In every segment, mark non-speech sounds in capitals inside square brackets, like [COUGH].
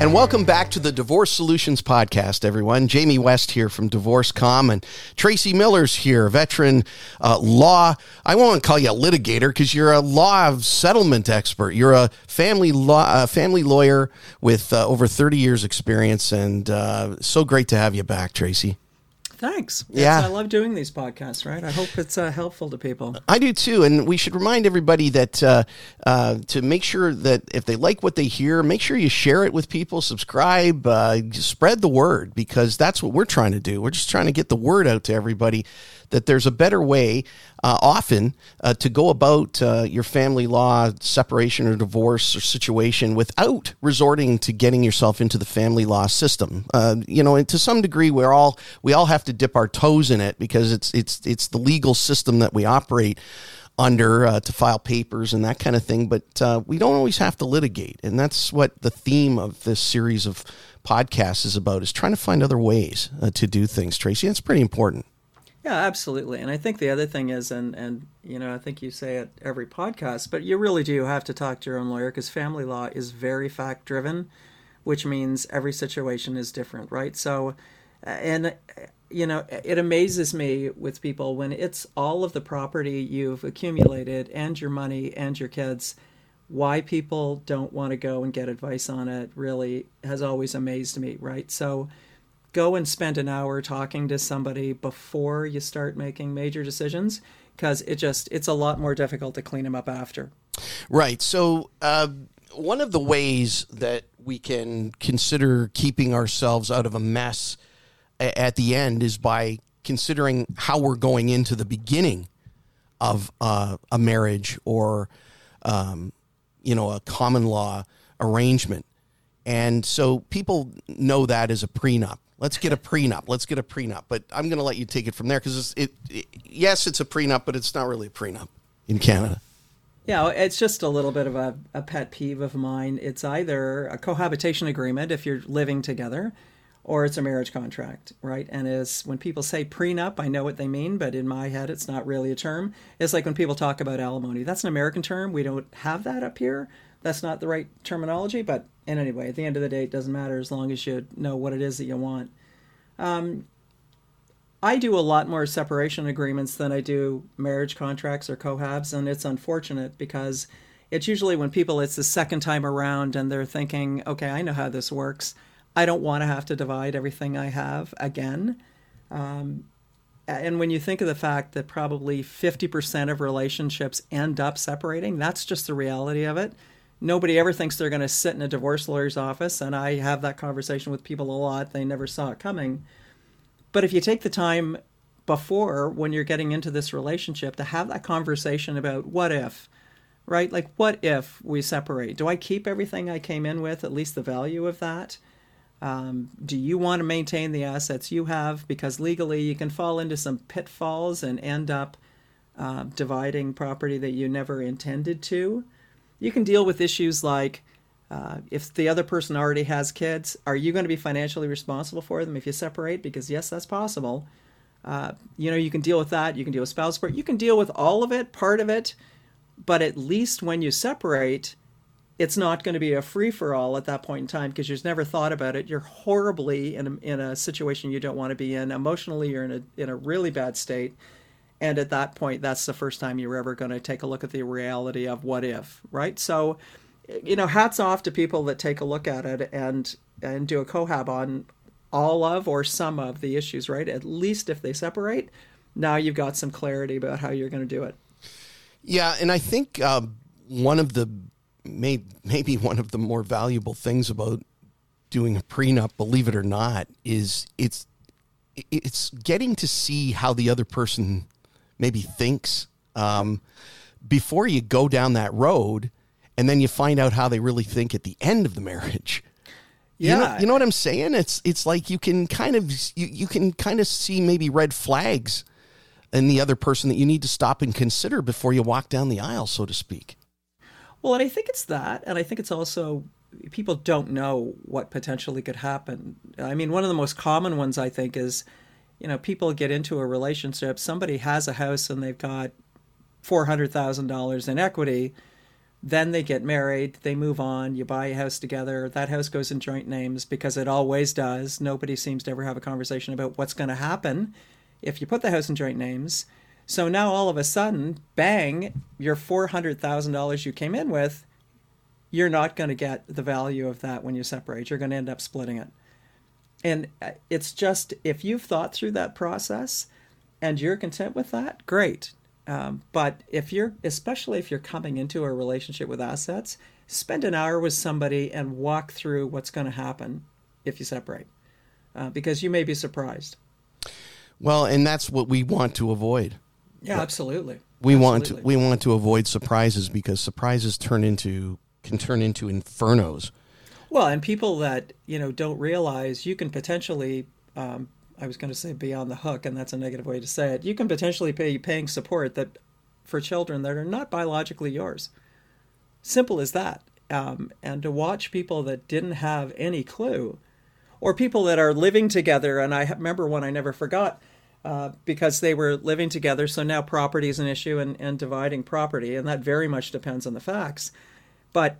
And welcome back to the Divorce Solutions Podcast, everyone. Jamie West here from Divorce.com and Tracy Miller's here, veteran uh, law. I won't call you a litigator because you're a law of settlement expert. You're a family law uh, family lawyer with uh, over 30 years experience, and uh, so great to have you back, Tracy. Thanks. Yeah. I love doing these podcasts, right? I hope it's uh, helpful to people. I do too, and we should remind everybody that uh, uh, to make sure that if they like what they hear, make sure you share it with people, subscribe, uh, spread the word because that's what we're trying to do. We're just trying to get the word out to everybody that there's a better way, uh, often, uh, to go about uh, your family law separation or divorce or situation without resorting to getting yourself into the family law system. Uh, you know, and to some degree, we're all we all have to dip our toes in it because it's it's it's the legal system that we operate under uh, to file papers and that kind of thing. But uh, we don't always have to litigate, and that's what the theme of this series of podcasts is about: is trying to find other ways uh, to do things. Tracy, that's pretty important. Yeah, absolutely. And I think the other thing is, and and you know, I think you say it every podcast, but you really do have to talk to your own lawyer because family law is very fact driven, which means every situation is different, right? So, uh, and uh, you know, it amazes me with people when it's all of the property you've accumulated and your money and your kids. Why people don't want to go and get advice on it really has always amazed me, right? So go and spend an hour talking to somebody before you start making major decisions because it just it's a lot more difficult to clean them up after. Right. So uh, one of the ways that we can consider keeping ourselves out of a mess at the end is by considering how we're going into the beginning of uh, a marriage or um, you know a common law arrangement. And so people know that as a prenup Let's get a prenup. Let's get a prenup. But I'm going to let you take it from there because it, it, yes, it's a prenup, but it's not really a prenup in Canada. Yeah, it's just a little bit of a, a pet peeve of mine. It's either a cohabitation agreement if you're living together, or it's a marriage contract, right? And as when people say prenup, I know what they mean, but in my head, it's not really a term. It's like when people talk about alimony. That's an American term. We don't have that up here. That's not the right terminology, but in any way, at the end of the day, it doesn't matter as long as you know what it is that you want. Um, I do a lot more separation agreements than I do marriage contracts or cohabs, and it's unfortunate because it's usually when people it's the second time around and they're thinking, okay, I know how this works. I don't want to have to divide everything I have again. Um, and when you think of the fact that probably 50% of relationships end up separating, that's just the reality of it nobody ever thinks they're going to sit in a divorce lawyer's office, and I have that conversation with people a lot. They never saw it coming. But if you take the time before, when you're getting into this relationship, to have that conversation about what if, right? Like, what if we separate? Do I keep everything I came in with, at least the value of that? Um, do you want to maintain the assets you have? Because legally, you can fall into some pitfalls and end up uh, dividing property that you never intended to. You can deal with issues like uh, if the other person already has kids, are you going to be financially responsible for them if you separate? Because yes, that's possible. Uh, you know, you can deal with that. You can deal with spouse support. You can deal with all of it, part of it. But at least when you separate, it's not going to be a free for all at that point in time because you've never thought about it. You're horribly in a, in a situation you don't want to be in. Emotionally, you're in a in a really bad state. And at that point, that's the first time you're ever going to take a look at the reality of what if, right? So, you know, hats off to people that take a look at it and and do a cohab on all of or some of the issues, right? At least if they separate, now you've got some clarity about how you're going to do it. Yeah, and I think uh, one of the may, maybe one of the more valuable things about doing a prenup, believe it or not, is it's it's getting to see how the other person maybe thinks um, before you go down that road, and then you find out how they really think at the end of the marriage. Yeah, you know, you know what I'm saying? It's it's like you can kind of you, you can kind of see maybe red flags in the other person that you need to stop and consider before you walk down the aisle, so to speak. Well, and I think it's that, and I think it's also people don't know what potentially could happen. I mean, one of the most common ones I think is you know, people get into a relationship, somebody has a house and they've got $400,000 in equity. Then they get married, they move on, you buy a house together. That house goes in joint names because it always does. Nobody seems to ever have a conversation about what's going to happen if you put the house in joint names. So now all of a sudden, bang, your $400,000 you came in with, you're not going to get the value of that when you separate. You're going to end up splitting it. And uh, it's just, if you've thought through that process and you're content with that, great. Um, but if you're, especially if you're coming into a relationship with assets, spend an hour with somebody and walk through what's going to happen if you separate, uh, because you may be surprised. Well, and that's what we want to avoid. Yeah, absolutely. We absolutely. want to we want to avoid surprises because surprises turn into can turn into infernos. Well, and people that you know don't realize you can potentially um, I was going to say be on the hook, and that's a negative way to say it. You can potentially pay paying support that for children that are not biologically yours. Simple as that. Um, and to watch people that didn't have any clue, or people that are living together. And I remember one I never forgot uh, because they were living together. So now property is an issue and, and dividing property, and that very much depends on the facts. But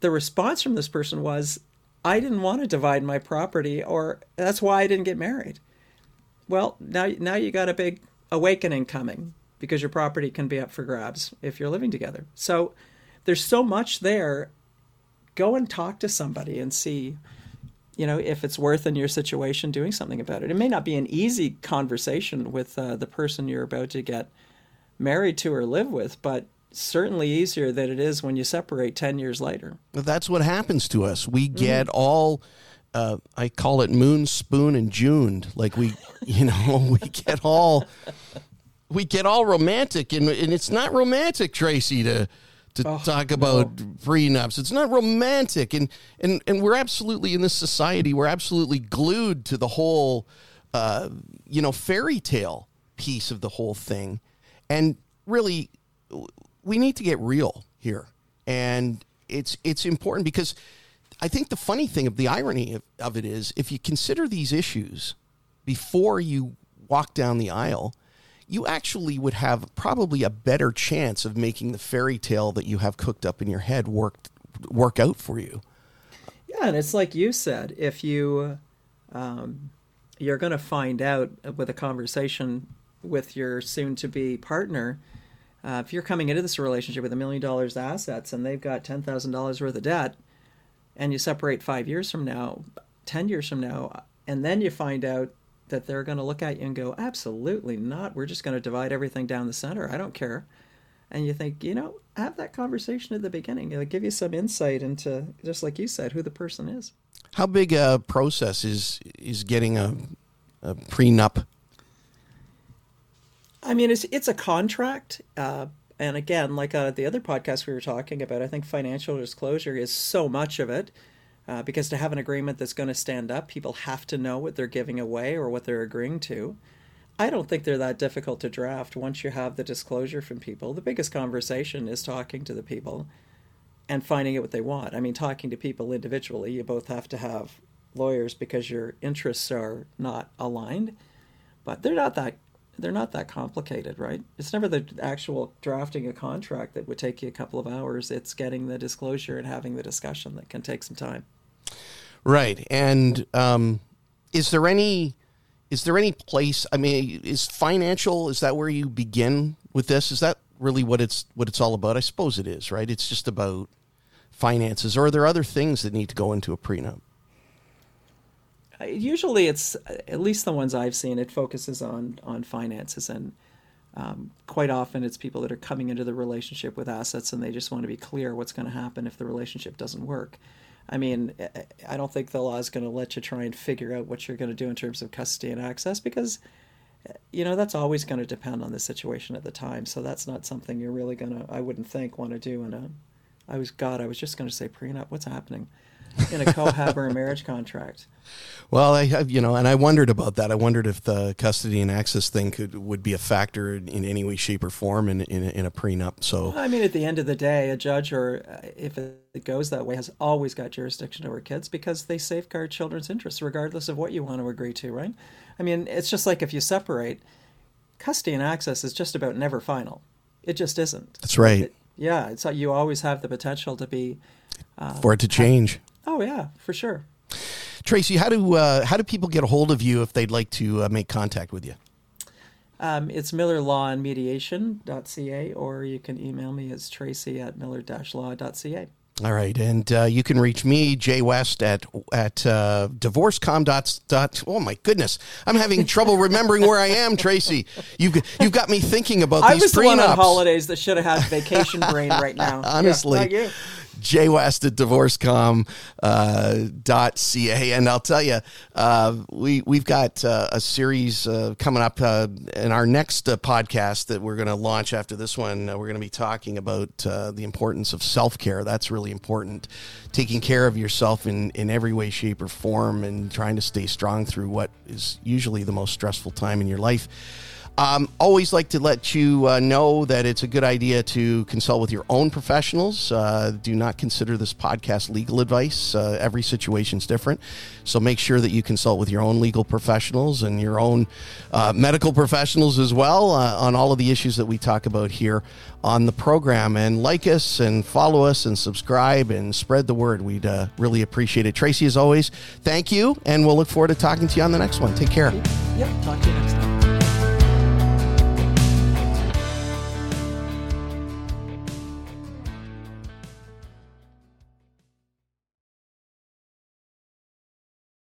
the response from this person was, I didn't want to divide my property, or that's why I didn't get married. Well, now now you got a big awakening coming because your property can be up for grabs if you're living together. So there's so much there. Go and talk to somebody and see, you know, if it's worth in your situation doing something about it. It may not be an easy conversation with uh, the person you're about to get married to or live with, but certainly easier than it is when you separate 10 years later. That's what happens to us. We get mm-hmm. all uh, I call it moon, spoon, and Juned. Like we, [LAUGHS] you know, [LAUGHS] we get all we get all romantic, and, and it's not romantic, Tracy, to to oh, talk about no. prenups. It's not romantic, and and and we're absolutely in this society. We're absolutely glued to the whole, uh, you know, fairy tale piece of the whole thing, and really, we need to get real here, and it's it's important because I think the funny thing of the irony of, of it is if you consider these issues before you walk down the aisle, you actually would have probably a better chance of making the fairy tale that you have cooked up in your head work work out for you. Yeah, and it's like you said, if you um, you're going to find out with a conversation with your soon-to-be partner, uh, if you're coming into this relationship with a million dollars assets and they've got ten thousand dollars worth of debt, and you separate five years from now, 10 years from now, and then you find out that they're going to look at you and go, absolutely not. We're just going to divide everything down the center. I don't care. And you think, you know, have that conversation at the beginning. It'll give you some insight into, just like you said, who the person is. How big a process is is getting a, a prenup? I mean, it's it's a contract, uh, and again, like uh, the other podcast we were talking about, I think financial disclosure is so much of it. Uh, because to have an agreement that's going to stand up, people have to know what they're giving away or what they're agreeing to. I don't think they're that difficult to draft once you have the disclosure from people. The biggest conversation is talking to the people and finding out what they want. I mean, talking to people individually, you both have to have lawyers because your interests are not aligned, but they're not that they're not that complicated, right? It's never the actual drafting a contract that would take you a couple of hours. It's getting the disclosure and having the discussion that can take some time. Right. And um, is there any is there any place? I mean, is financial? Is that where you begin with this? Is that really what it's what it's all about? I suppose it is, right? It's just about finances, or are there other things that need to go into a prenup? Usually it's at least the ones I've seen. It focuses on on finances, and um, quite often it's people that are coming into the relationship with assets, and they just want to be clear what's going to happen if the relationship doesn't work. I mean, eh, eh, I don't think the law is going to let you try and figure out what you're going to do in terms of custody and access because, eh, you know, that's always going to depend on the situation at the time. So that's not something you're really going to, I wouldn't think, want to do in a, I was, God, I was just going to say prenup. What's happening? In a cohab or a marriage contract. [LAUGHS] Well, I have, you know, and I wondered about that. I wondered if the custody and access thing could would be a factor in, in any way, shape, or form in, in, in a prenup. So, I mean, at the end of the day, a judge or uh, if it goes that way has always got jurisdiction over kids because they safeguard children's interests, regardless of what you want to agree to, right? I mean, it's just like if you separate, custody and access is just about never final. It just isn't. That's right. It, Yeah, so you always have the potential to be. for it to change. Oh yeah, for sure. Tracy, how do uh, how do people get a hold of you if they'd like to uh, make contact with you? Um, it's millerlawandmediation.ca, or you can email me as tracy at miller-law.ca. All right, and uh, you can reach me, Jay West, at at uh, divorcecom dot, dot. Oh my goodness, I'm having trouble remembering where I am, Tracy. You've you've got me thinking about I these was the one on holidays that should have had vacation brain right now. [LAUGHS] Honestly. you. Jwest at divorcecom uh, and i'll tell you uh, we, we've got uh, a series uh, coming up uh, in our next uh, podcast that we're going to launch after this one. We're going to be talking about the importance of self-care. That's really important. Taking care of yourself in, in every way shape or form and trying to stay strong through what is usually the most stressful time in your life um, always like to let you uh, know that it's a good idea to consult with your own professionals. Uh, do not consider this podcast legal advice. Uh, every situation's different. So make sure that you consult with your own legal professionals and your own uh, medical professionals as well uh, on all of the issues that we talk about here on the program. And like us and follow us and subscribe and spread the word. We'd uh, really appreciate it. Tracy, as always, thank you. And we'll look forward to talking to you on the next one. Take care. Yep, talk to you next